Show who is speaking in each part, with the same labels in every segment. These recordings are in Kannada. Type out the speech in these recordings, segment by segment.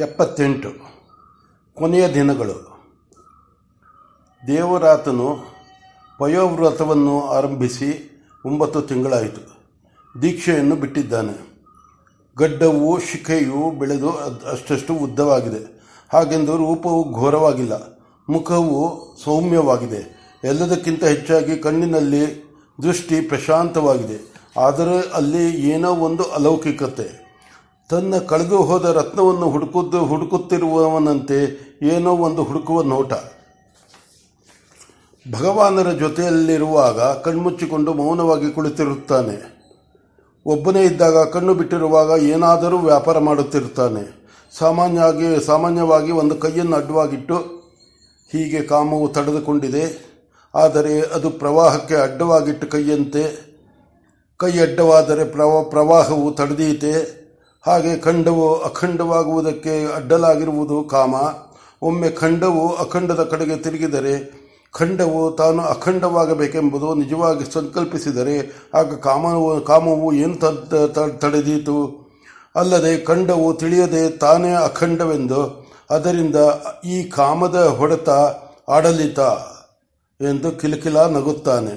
Speaker 1: ಎಪ್ಪತ್ತೆಂಟು. ಕೊನೆಯ ದಿನಗಳು. ದೇವರಾತನು ಪಯೋವ್ರತವನ್ನು ಆರಂಭಿಸಿ ಒಂಬತ್ತು ತಿಂಗಳಾಯಿತು. ದೀಕ್ಷೆಯನ್ನು ಬಿಟ್ಟಿದ್ದಾನೆ. ಗಡ್ಡವು ಶಿಖೆಯು ಬೆಳೆದು ಅಷ್ಟಷ್ಟು ಉದ್ದವಾಗಿದೆ. ಹಾಗೆಂದು ರೂಪವು ಘೋರವಾಗಿಲ್ಲ. ಮುಖವು ಸೌಮ್ಯವಾಗಿದೆ. ಎಲ್ಲದಕ್ಕಿಂತ ಹೆಚ್ಚಾಗಿ ಕಣ್ಣಿನಲ್ಲಿ ದೃಷ್ಟಿ ಪ್ರಶಾಂತವಾಗಿದೆ. ಆದರೆ ಅಲ್ಲಿ ಏನೋ ಒಂದು ಅಲೌಕಿಕತೆ. ತನ್ನ ಕಳೆದು ಹೋದ ರತ್ನವನ್ನು ಹುಡುಕುದು ಹುಡುಕುತ್ತಿರುವವನಂತೆ ಏನೋ ಒಂದು ಹುಡುಕುವ ನೋಟ. ಭಗವಾನರ ಜೊತೆಯಲ್ಲಿರುವಾಗ ಕಣ್ಮುಚ್ಚಿಕೊಂಡು ಮೌನವಾಗಿ ಕುಳಿತಿರುತ್ತಾನೆ. ಒಬ್ಬನೇ ಇದ್ದಾಗ ಕಣ್ಣು ಬಿಟ್ಟಿರುವಾಗ ಏನಾದರೂ ವ್ಯಾಪಾರ ಮಾಡುತ್ತಿರುತ್ತಾನೆ. ಸಾಮಾನ್ಯವಾಗಿ ಸಾಮಾನ್ಯವಾಗಿ ಒಂದು ಕೈಯನ್ನು ಅಡ್ಡವಾಗಿಟ್ಟು ಹೀಗೆ ಕಾಮವು ತಡೆದುಕೊಂಡಿದೆ. ಆದರೆ ಅದು ಪ್ರವಾಹಕ್ಕೆ ಅಡ್ಡವಾಗಿಟ್ಟು ಕೈಯಂತೆ, ಕೈ ಅಡ್ಡವಾದರೆ ಪ್ರವ, ಪ್ರವಾಹವು ತಡೆದೀತೆ. ಹಾಗೆ ಖಂಡವು ಅಖಂಡವಾಗುವುದಕ್ಕೆ ಅಡ್ಡಲಾಗಿರುವುದು ಕಾಮ. ಒಮ್ಮೆ ಖಂಡವು ಅಖಂಡದ ಕಡೆಗೆ ತಿರುಗಿದರೆ ಖಂಡವು ತಾನು ಅಖಂಡವಾಗಬೇಕೆಂಬುದು ನಿಜವಾಗಿ ಸಂಕಲ್ಪಿಸಿದರೆ ಆಗ ಕಾಮವು ಕಾಮವು ಏನು ತಡೆದೀತು? ಅಲ್ಲದೆ ಖಂಡವು ತಿಳಿಯದೆ ತಾನೇ ಅಖಂಡವೆಂದು, ಅದರಿಂದ ಈ ಕಾಮದ ಹೊಡೆತ ಆಡಳಿತ ಎಂದು ಕಿಲಕಿಲ ನಗುತ್ತಾನೆ.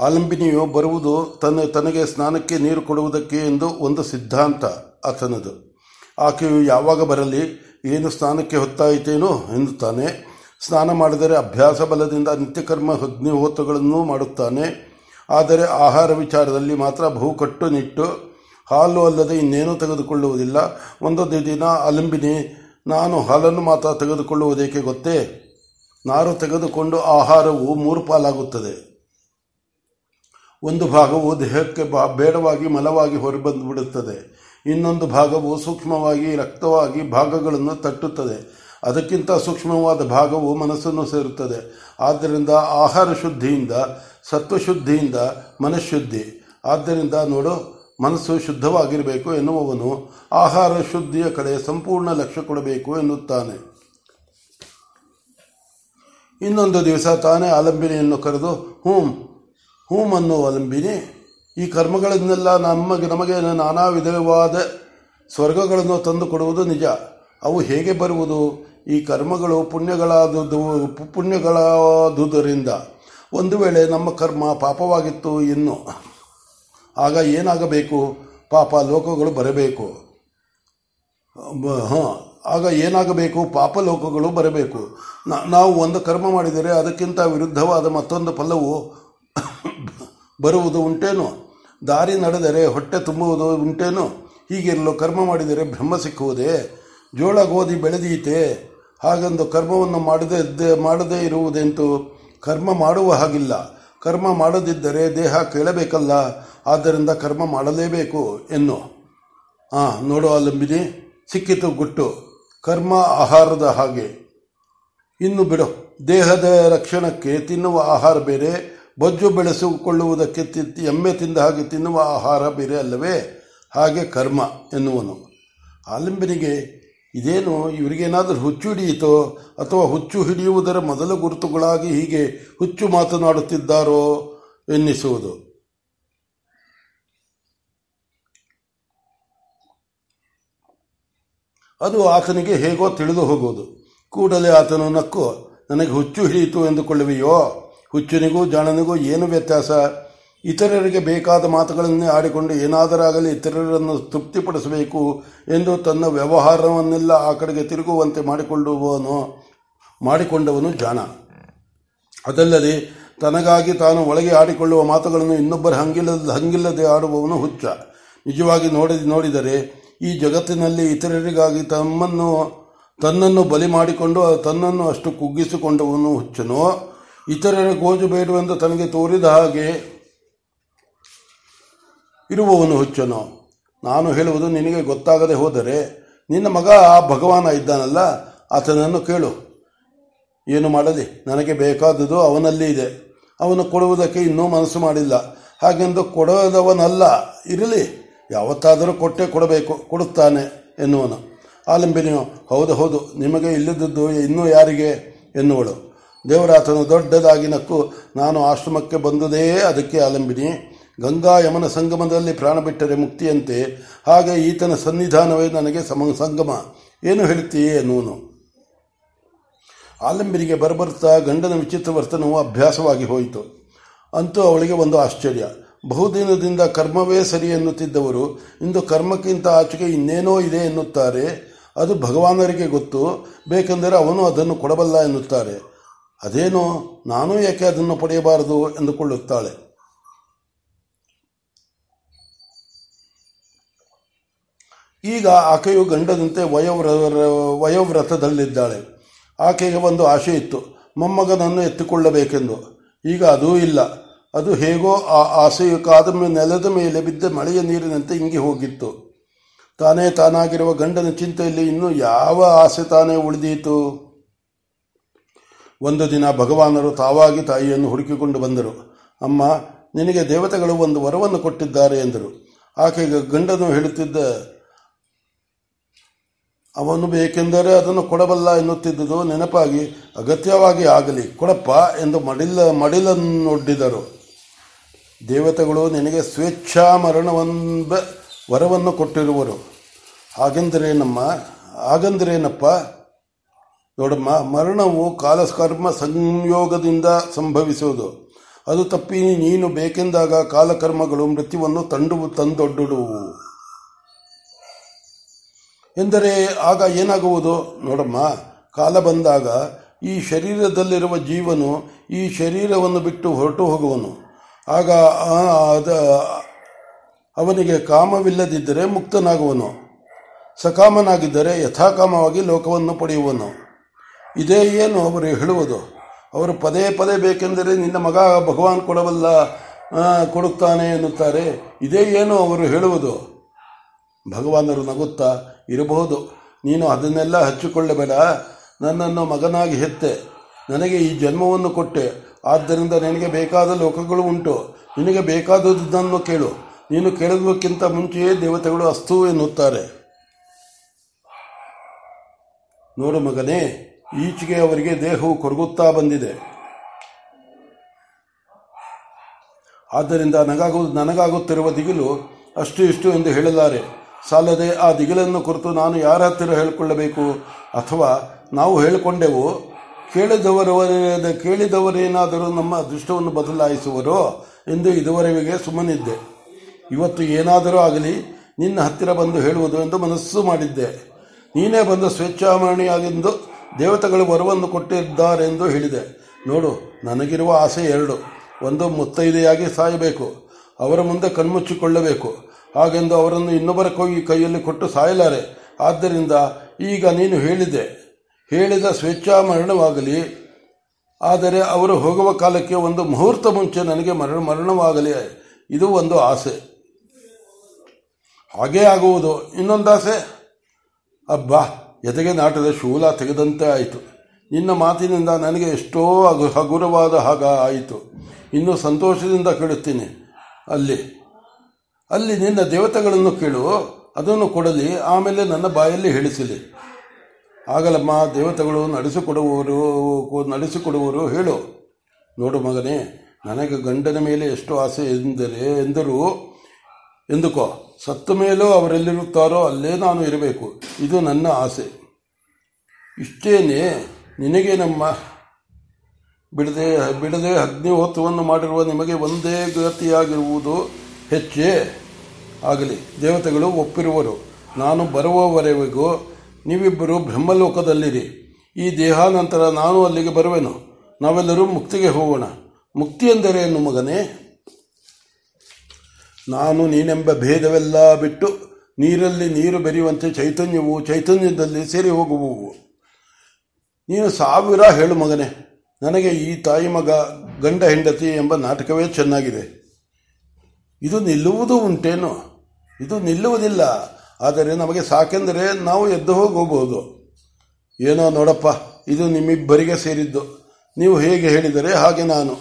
Speaker 1: ಆಲಂಬಿನಿಯು ಬರುವುದು ತನ್ನ ತನಗೆ ಸ್ನಾನಕ್ಕೆ ನೀರು ಕೊಡುವುದಕ್ಕೆ ಎಂದು ಒಂದು ಸಿದ್ಧಾಂತ ಆತನದು. ಆಕೆಯು ಯಾವಾಗ ಬರಲಿ, ಏನು ಸ್ನಾನಕ್ಕೆ ಹೊತ್ತಾಯಿತೇನೋ ಎನ್ನುತ್ತಾನೆ ಸ್ನಾನ ಮಾಡಿದರೆ ಅಭ್ಯಾಸ ಬಲದಿಂದ ನಿತ್ಯಕರ್ಮ ಅಗ್ನಿಹೋತ್ರಗಳನ್ನು ಮಾಡುತ್ತಾನೆ. ಆದರೆ ಆಹಾರ ವಿಚಾರದಲ್ಲಿ ಮಾತ್ರ ಬಹು ಕಟ್ಟುನಿಟ್ಟು ಹಾಲು ಅಲ್ಲದೆ ಇನ್ನೇನೂ ತೆಗೆದುಕೊಳ್ಳುವುದಿಲ್ಲ. ಒಂದೊಂದು ದಿನ ಅಲಂಬಿನಿ ನಾನು ಹಾಲನ್ನು ಮಾತ್ರ ತೆಗೆದುಕೊಳ್ಳುವುದೇಕೆ ಗೊತ್ತೇ? ನಾರು ತೆಗೆದುಕೊಂಡು ಆಹಾರವು ಮೂರು ಪಾಲಾಗುತ್ತದೆ. ಒಂದು ಭಾಗವು ದೇಹಕ್ಕೆ ಬೇಡವಾಗಿ ಮಲವಾಗಿ ಹೊರಬಂದು ಬಿಡುತ್ತದೆ ಇನ್ನೊಂದು ಭಾಗವು ಸೂಕ್ಷ್ಮವಾಗಿ, ರಕ್ತವಾಗಿ ಭಾಗಗಳನ್ನು ತಟ್ಟುತ್ತದೆ. ಅದಕ್ಕಿಂತ ಸೂಕ್ಷ್ಮವಾದ ಭಾಗವು ಮನಸ್ಸನ್ನು ಸೇರುತ್ತದೆ. ಆದ್ದರಿಂದ ಆಹಾರ ಶುದ್ಧಿಯಿಂದ, ಸತ್ವಶುದ್ಧಿಯಿಂದ ಮನಃಶುದ್ಧಿ. ಆದ್ದರಿಂದ ನೋಡು, ಮನಸ್ಸು ಶುದ್ಧವಾಗಿರಬೇಕು ಎನ್ನುವವನು ಆಹಾರ ಶುದ್ಧಿಯ ಕಡೆ ಸಂಪೂರ್ಣ ಲಕ್ಷ್ಯ ಕೊಡಬೇಕು ಎನ್ನುತ್ತಾನೆ. ಇನ್ನೊಂದು ದಿವಸ ತಾನೇ ಆಲಂಬಿನಿಯನ್ನು ಕರೆದು ಹೂಂ ಹೂಂ ಅನ್ನೋ ಅವಲಂಬಿನಿ ಈ ಕರ್ಮಗಳನ್ನೆಲ್ಲ ನಮಗೆ ನಮಗೆ ನಾನಾ ವಿಧವಾದ ಸ್ವರ್ಗಗಳನ್ನು ತಂದು ಕೊಡುವುದು ನಿಜ. ಅವು ಹೇಗೆ ಬರುವುದು? ಈ ಕರ್ಮಗಳು ಪುಣ್ಯಗಳಾದುದು ಪುಣ್ಯಗಳಾದುದರಿಂದ. ಒಂದು ವೇಳೆ ನಮ್ಮ ಕರ್ಮ ಪಾಪವಾಗಿತ್ತು ಇನ್ನು, ಆಗ ಏನಾಗಬೇಕು? ಪಾಪ ಲೋಕಗಳು ಬರಬೇಕು. ಹಾಂ, ಆಗ ಏನಾಗಬೇಕು? ಪಾಪ ಲೋಕಗಳು ಬರಬೇಕು. ನಾವು ಒಂದು ಕರ್ಮ ಮಾಡಿದರೆ ಅದಕ್ಕಿಂತ ವಿರುದ್ಧವಾದ ಮತ್ತೊಂದು ಫಲವು ಬರುವುದು ಉಂಟೇನು? ದಾರಿ ನಡೆದರೆ ಹೊಟ್ಟೆ ತುಂಬುವುದು ಉಂಟೇನು? ಹೀಗಿರಲು ಕರ್ಮ ಮಾಡಿದರೆ ಬ್ರಹ್ಮ ಸಿಕ್ಕುವುದೇ? ಜೋಳ ಗೋಧಿ ಬೆಳೆದೀತೆ? ಹಾಗೆಂದು ಕರ್ಮವನ್ನು ಮಾಡದೇ ಮಾಡದೇ ಇರುವುದೆಂತೂ? ಕರ್ಮ ಮಾಡುವ ಹಾಗಿಲ್ಲ. ಕರ್ಮ ಮಾಡದಿದ್ದರೆ ದೇಹ ಕೇಳಬೇಕಲ್ಲ, ಆದ್ದರಿಂದ ಕರ್ಮ ಮಾಡಲೇಬೇಕು ಎನ್ನು. ಆ, ನೋಡು ಅಲಂಬಿನಿ ಸಿಕ್ಕಿತು ಗುಟ್ಟು. ಕರ್ಮ ಆಹಾರದ ಹಾಗೆ. ಇನ್ನು ಬಿಡು, ದೇಹದ ರಕ್ಷಣಕ್ಕೆ ತಿನ್ನುವ ಆಹಾರ ಬೇರೆ ಬೊಜ್ಜು ಬೆಳೆಸಿಕೊಳ್ಳುವುದಕ್ಕೆ ಎಮ್ಮೆ ತಿಂದ ಹಾಗೆ ತಿನ್ನುವ ಆಹಾರ ಬೇರೆ ಅಲ್ಲವೇ? ಹಾಗೆ ಕರ್ಮ ಎನ್ನುವನು. ಆಲಂಬನಿಗೆ, ಇದೇನು ಇವರಿಗೇನಾದರೂ ಹುಚ್ಚು ಹಿಡಿಯಿತೋ ಅಥವಾ ಹುಚ್ಚು ಹಿಡಿಯುವುದರ ಮೊದಲ ಗುರುತುಗಳಾಗಿ ಹೀಗೆ ಹುಚ್ಚು ಮಾತನಾಡುತ್ತಿದ್ದಾರೋ ಎನ್ನಿಸುವುದು. ಅದು ಆತನಿಗೆ ಹೇಗೋ ತಿಳಿದು ಹೋಗುವುದು. ಕೂಡಲೇ ಆತನು ನಕ್ಕು, ನನಗೆ ಹುಚ್ಚು ಹಿಡಿಯಿತು ಎಂದುಕೊಳ್ಳುವೆಯೋ? ಹುಚ್ಚನಿಗೂ ಜಾಣನಿಗೂ ಏನು ವ್ಯತ್ಯಾಸ? ಇತರರಿಗೆ ಬೇಕಾದ ಮಾತುಗಳನ್ನೇ ಆಡಿಕೊಂಡು ಏನಾದರಾಗಲಿ ಇತರರನ್ನು ತೃಪ್ತಿಪಡಿಸಬೇಕು ಎಂದು ತನ್ನ ವ್ಯವಹಾರವನ್ನೆಲ್ಲ ಆ ಕಡೆಗೆ ತಿರುಗುವಂತೆ ಮಾಡಿಕೊಳ್ಳುವವನು, ಮಾಡಿಕೊಂಡವನು ಜಾಣ. ಅದಲ್ಲದೆ ತನಗಾಗಿ ತಾನು ಒಳಗೆ ಆಡಿಕೊಳ್ಳುವ ಮಾತುಗಳನ್ನು ಇನ್ನೊಬ್ಬರ ಹಂಗಿಲ್ಲದ, ಹಂಗಿಲ್ಲದೆ ಆಡುವವನು ಹುಚ್ಚ. ನಿಜವಾಗಿ ನೋಡಿ ನೋಡಿದರೆ ಈ ಜಗತ್ತಿನಲ್ಲಿ ಇತರರಿಗಾಗಿ ತಮ್ಮನ್ನು, ತನ್ನನ್ನು ಬಲಿ ಮಾಡಿಕೊಂಡು, ತನ್ನನ್ನು ಅಷ್ಟು ಕುಗ್ಗಿಸಿಕೊಂಡವನು ಹುಚ್ಚನೋ? ಇತರರ ಗೋಜು ಬೇಡುವೆಂದು ತನಗೆ ತೋರಿದ ಹಾಗೆ ಇರುವವನು ಹುಚ್ಚನು. ನಾನು ಹೇಳುವುದು ನಿನಗೆ ಗೊತ್ತಾಗದೆ ಹೋದರೆ ನಿನ್ನ ಮಗ ಆ ಭಗವಾನ ಇದ್ದಾನಲ್ಲ, ಆತನನ್ನು ಕೇಳು. ಏನು ಮಾಡಲಿ? ನನಗೆ ಬೇಕಾದುದು ಅವನಲ್ಲಿ ಇದೆ. ಅವನು ಕೊಡುವುದಕ್ಕೆ ಇನ್ನೂ ಮನಸ್ಸು ಮಾಡಿಲ್ಲ. ಹಾಗೆಂದು ಕೊಡದವನಲ್ಲ. ಇರಲಿ, ಯಾವತ್ತಾದರೂ ಕೊಟ್ಟೆ ಕೊಡಬೇಕು, ಕೊಡುತ್ತಾನೆ ಎನ್ನುವನು. ಆಲಂಬಿನಿಯು, ಹೌದು ಹೌದು, ನಿಮಗೆ ಇಲ್ಲದದ್ದು ಇನ್ನೂ ಯಾರಿಗೆ ಎನ್ನುವಳು? ದೇವರಾತನು ದೊಡ್ಡದಾಗಿ ನಕ್ಕು, ನಾನು ಆಶ್ರಮಕ್ಕೆ ಬಂದದೇ ಅದಕ್ಕೆ ಆಲಂಬಿನಿ. ಗಂಗಾ ಯಮನ ಸಂಗಮದಲ್ಲಿ ಪ್ರಾಣ ಬಿಟ್ಟರೆ ಮುಕ್ತಿಯಂತೆ. ಹಾಗೆ ಈತನ ಸನ್ನಿಧಾನವೇ ನನಗೆ ಸಮ, ಸಂಗಮ. ಏನು ಹೇಳುತ್ತೀಯೇ ಎನ್ನುವನು. ಆಲಂಬಿನಿಗೆ ಬರಬರ್ತಾ ಗಂಡನ ವಿಚಿತ್ರ ವರ್ತನವು ಅಭ್ಯಾಸವಾಗಿ ಹೋಯಿತು. ಅಂತೂ ಅವಳಿಗೆ ಒಂದು ಆಶ್ಚರ್ಯ. ಬಹುದಿನದಿಂದ ಕರ್ಮವೇ ಸರಿ ಎನ್ನುತ್ತಿದ್ದವರು, ಇಂದು ಕರ್ಮಕ್ಕಿಂತ ಆಚೆಗೆ ಇನ್ನೇನೋ ಇದೆ ಎನ್ನುತ್ತಾರೆ. ಅದು ಭಗವಾನರಿಗೆ ಗೊತ್ತು. ಬೇಕೆಂದರೆ ಅವನು ಅದನ್ನು ಕೊಡಬಲ್ಲ ಎನ್ನುತ್ತಾರೆ. ಅದೇನೋ ನಾನು ಯಾಕೆ ಅದನ್ನು ಪಡೆಯಬಾರದು ಎಂದುಕೊಳ್ಳುತ್ತಾಳೆ. ಈಗ ಆಕೆಯು ಗಂಡದಂತೆ ವಯೋವ್ರ ವಯೋವ್ರತದಲ್ಲಿದ್ದಾಳೆ. ಆಕೆಗೆ ಒಂದು ಆಶೆ ಇತ್ತು. ಮೊಮ್ಮಗನನ್ನು ಎತ್ತಿಕೊಳ್ಳಬೇಕೆಂದು. ಈಗ ಅದೂ ಇಲ್ಲ. ಅದು ಹೇಗೋ ಆ ಆಸೆಯು ಕಾದ ನೆಲದ ಮೇಲೆ ಬಿದ್ದ ಮಳೆಯ ನೀರಿನಂತೆ ಇಂಗಿ ಹೋಗಿತ್ತು. ತಾನೇ ತಾನಾಗಿರುವ ಗಂಡನ ಚಿಂತೆಯಲ್ಲಿ ಇನ್ನೂ ಯಾವ ಆಸೆ ತಾನೇ ಉಳಿದೀತು? ಒಂದು ದಿನ ಭಗವಾನರು ತಾವಾಗಿ ತಾಯಿಯನ್ನು ಹುಡುಕಿಕೊಂಡು ಬಂದರು. ಅಮ್ಮ, ನಿನಗೆ ದೇವತೆಗಳು ಒಂದು ವರವನ್ನು ಕೊಟ್ಟಿದ್ದಾರೆ ಎಂದರು. ಆಕೆಗೆ ಗಂಡನು ಹೇಳುತ್ತಿದ್ದ, ಅವನು ಬೇಕೆಂದರೆ ಅದನ್ನು ಕೊಡಬಲ್ಲ ಎನ್ನುತ್ತಿದ್ದುದು ನೆನಪಾಗಿ ಅಗತ್ಯವಾಗಿ ಆಗಲಿ. ಕೊಡಪ್ಪ ಎಂದು ಮಡಿಲ, ಮಡಿಲನ್ನೊಡ್ಡಿದರು. ದೇವತೆಗಳು ನಿನಗೆ ಸ್ವೇಚ್ಛಾ ಮರಣವೆಂಬ ವರವನ್ನು ಕೊಟ್ಟಿರುವರು. ಹಾಗೆಂದರೇನಮ್ಮ ಹಾಗಂದರೇನಪ್ಪ? ನೋಡಮ್ಮ ಮರಣವು ಕಾಲಕರ್ಮ ಸಂಯೋಗದಿಂದ ಸಂಭವಿಸುವುದು. ಅದು ತಪ್ಪಿ ನೀನು ಬೇಕೆಂದಾಗ ಕಾಲಕರ್ಮಗಳು ಮೃತ್ಯುವನ್ನು ತಂಡು ತಂದೊಡ್ಡುಡುವು. ಎಂದರೆ ಆಗ ಏನಾಗುವುದು? ನೋಡಮ್ಮ, ಕಾಲ ಬಂದಾಗ ಈ ಶರೀರದಲ್ಲಿರುವ ಜೀವನು ಈ ಶರೀರವನ್ನು ಬಿಟ್ಟು ಹೊರಟು ಹೋಗುವನು. ಆಗ ಅವನಿಗೆ ಕಾಮವಿಲ್ಲದಿದ್ದರೆ ಮುಕ್ತನಾಗುವನು. ಸಕಾಮನಾಗಿದ್ದರೆ ಯಥಾಕಾಮವಾಗಿ ಲೋಕವನ್ನು ಪಡೆಯುವನು. ಇದೇ ಏನು ಅವರು ಹೇಳುವುದು? ಅವರು ಪದೇ ಪದೇ ಬೇಕೆಂದರೆ ನಿನ್ನ ಮಗ ಭಗವಾನ್ ಕೊಡವಲ್ಲ ಕೊಡುತ್ತಾನೆ ಎನ್ನುತ್ತಾರೆ. ಇದೇ ಏನು ಅವರು ಹೇಳುವುದು? ಭಗವಾನರು ನಗುತ್ತಾ ಇರಬಹುದು. ನೀನು ಅದನ್ನೆಲ್ಲ ಹಚ್ಚಿಕೊಳ್ಳಬೇಡ. ನನ್ನನ್ನು ಮಗನಾಗಿ ಹೆತ್ತೆ. ನನಗೆ ಈ ಜನ್ಮವನ್ನು ಕೊಟ್ಟೆ. ಆದ್ದರಿಂದ ನಿನಗೆ ಬೇಕಾದ ಲೋಕಗಳು ಉಂಟು. ನಿನಗೆ ಬೇಕಾದದ್ದನ್ನು ಕೇಳು. ನೀನು ಕೇಳುವುದಕ್ಕಿಂತ ಮುಂಚೆಯೇ ದೇವತೆಗಳು ಅಸ್ತು ಎನ್ನುತ್ತಾರೆ. ನೋಡು ಮಗನೇ ಈಚೆಗೆ ಅವರಿಗೆ ದೇಹವು ಕೊರಗುತ್ತಾ ಬಂದಿದೆ. ಆದ್ದರಿಂದ ನನಗಾಗು, ನನಗಾಗುತ್ತಿರುವ ದಿಗಿಲು ಅಷ್ಟು ಇಷ್ಟು ಎಂದು ಹೇಳಲಾರೆ. ಸಾಲದೆ ಆ ದಿಗಿಲನ್ನು ಕುರಿತು ನಾನು ಯಾರ ಹತ್ತಿರ ಹೇಳಿಕೊಳ್ಳಬೇಕು? ಅಥವಾ ನಾವು ಹೇಳಿಕೊಂಡೆವು ಕೇಳಿದವರವರ ಕೇಳಿದವರೇನಾದರೂ ನಮ್ಮ ಅದೃಷ್ಟವನ್ನು ಬದಲಾಯಿಸುವರೋ ಎಂದು ಇದುವರೆಗೆ ಸುಮ್ಮನಿದ್ದೆ. ಇವತ್ತು ಏನಾದರೂ ಆಗಲಿ, ನಿನ್ನ ಹತ್ತಿರ ಬಂದು ಹೇಳುವುದು ಎಂದು ಮನಸ್ಸು ಮಾಡಿದ್ದೆ. ನೀನೇ ಬಂದು ಸ್ವೇಚ್ಛಾಮರಣಿಯಾಗೆಂದು ದೇವತೆಗಳು ವರವನ್ನು ಕೊಟ್ಟಿದ್ದಾರೆಂದು ಹೇಳಿದೆ. ನೋಡು, ನನಗಿರುವ ಆಸೆ ಎರಡು. ಒಂದು, ಮುತ್ತೈದೆಯಾಗಿ ಸಾಯಬೇಕು. ಅವರ ಮುಂದೆ ಕಣ್ಮುಚ್ಚಿಕೊಳ್ಳಬೇಕು. ಹಾಗೆಂದು ಅವರನ್ನು ಇನ್ನೊಬ್ಬರ ಕೋಗಿ ಕೈಯಲ್ಲಿ ಕೊಟ್ಟು ಸಾಯಲಾರೆ. ಆದ್ದರಿಂದ ಈಗ ನೀನು ಹೇಳಿದೆ. ಹೇಳಿದ ಸ್ವೇಚ್ಛಾ ಮರಣವಾಗಲಿ. ಆದರೆ ಅವರು ಹೋಗುವ ಕಾಲಕ್ಕೆ ಒಂದು ಮುಹೂರ್ತ ಮುಂಚೆ ನನಗೆ ಮರಣ ಮರಣವಾಗಲಿ. ಇದು ಒಂದು ಆಸೆ. ಹಾಗೇ ಆಗುವುದು. ಇನ್ನೊಂದು ಆಸೆ ಅಬ್ಬಾ! ಎದೆಗೆ ನಾಟದ ಶೂಲ ತೆಗೆದಂತೆ ಆಯಿತು. ನಿನ್ನ ಮಾತಿನಿಂದ ನನಗೆ ಎಷ್ಟೋ ಹಗುರವಾದ ಹಾಗ ಆಯಿತು. ಇನ್ನು ಸಂತೋಷದಿಂದ ಕೇಳುತ್ತೀನಿ. ಅಲ್ಲಿ ಅಲ್ಲಿ ನಿನ್ನ ದೇವತೆಗಳನ್ನು ಕೇಳು. ಅದನ್ನು ಕೊಡಲಿ, ಆಮೇಲೆ ನನ್ನ ಬಾಯಲ್ಲಿ ಹೇಳಿಸಲಿ. ಆಗಲಮ್ಮ, ದೇವತೆಗಳು ನಡೆಸಿಕೊಡುವವರು ನಡೆಸಿಕೊಡುವರು, ಹೇಳು. ನೋಡು ಮಗನೇ, ನನಗೆ ಗಂಡನ ಮೇಲೆ ಎಷ್ಟು ಆಸೆ ಎಂದರೆ, ಎಂದರೂ, ಎಂದುಕೋ. ಸತ್ತ ಮೇಲೂ ಅವರೆಲ್ಲಿರುತ್ತಾರೋ ಅಲ್ಲೇ ನಾನು ಇರಬೇಕು. ಇದು ನನ್ನ ಆಸೆ. ಇಷ್ಟೇನೆ ನಿನಗೆ ನಮ್ಮ ಬಿಡದೆ ಬಿಡದೆ ಅಗ್ನಿಹೋತ್ರವನ್ನು ಮಾಡಿರುವ ನಿಮಗೆ ಒಂದೇ ಗತಿಯಾಗಿರುವುದು ಹೆಚ್ಚೇ ಆಗಲಿ. ದೇವತೆಗಳು ಒಪ್ಪಿರುವರು, ನಾನು ಬರುವವರೆಗೂ ನೀವಿಬ್ಬರು ಬ್ರಹ್ಮಲೋಕದಲ್ಲಿರಿ. ಈ ದೇಹಾನಂತರ ನಾನು ಅಲ್ಲಿಗೆ ಬರುವೆನು. ನಾವೆಲ್ಲರೂ ಮುಕ್ತಿಗೆ ಹೋಗೋಣ. ಮುಕ್ತಿ ಎಂದರೇನು ಮಗನೇ? ನಾನು ನೀನೆಂಬ ಭೇದವೆಲ್ಲ ಬಿಟ್ಟು ನೀರಲ್ಲಿ ನೀರು ಬೆರೆಯುವಂತೆ ಚೈತನ್ಯವು ಚೈತನ್ಯದಲ್ಲಿ ಸೇರಿ ಹೋಗುವುವು. ನೀನು ಸಾವಿರ ಹೇಳು ಮಗನೇ, ನನಗೆ ಈ ತಾಯಿ ಮಗ ಗಂಡ ಹೆಂಡತಿ ಎಂಬ ನಾಟಕವೇ ಚೆನ್ನಾಗಿದೆ. ಇದು ನಿಲ್ಲುವುದು ಉಂಟೇನು? ಇದು ನಿಲ್ಲುವುದಿಲ್ಲ, ಆದರೆ ನಮಗೆ ಸಾಕೆಂದರೆ ನಾವು ಎದ್ದು ಹೋಗಬಹುದು ಏನೋ ನೋಡಪ್ಪ, ಇದು ನಿಮ್ಮಿಬ್ಬರಿಗೆ ಸೇರಿದ್ದು. ನೀವು ಹೇಗೆ ಹೇಳಿದರೆ ಹಾಗೆ ನಾನು.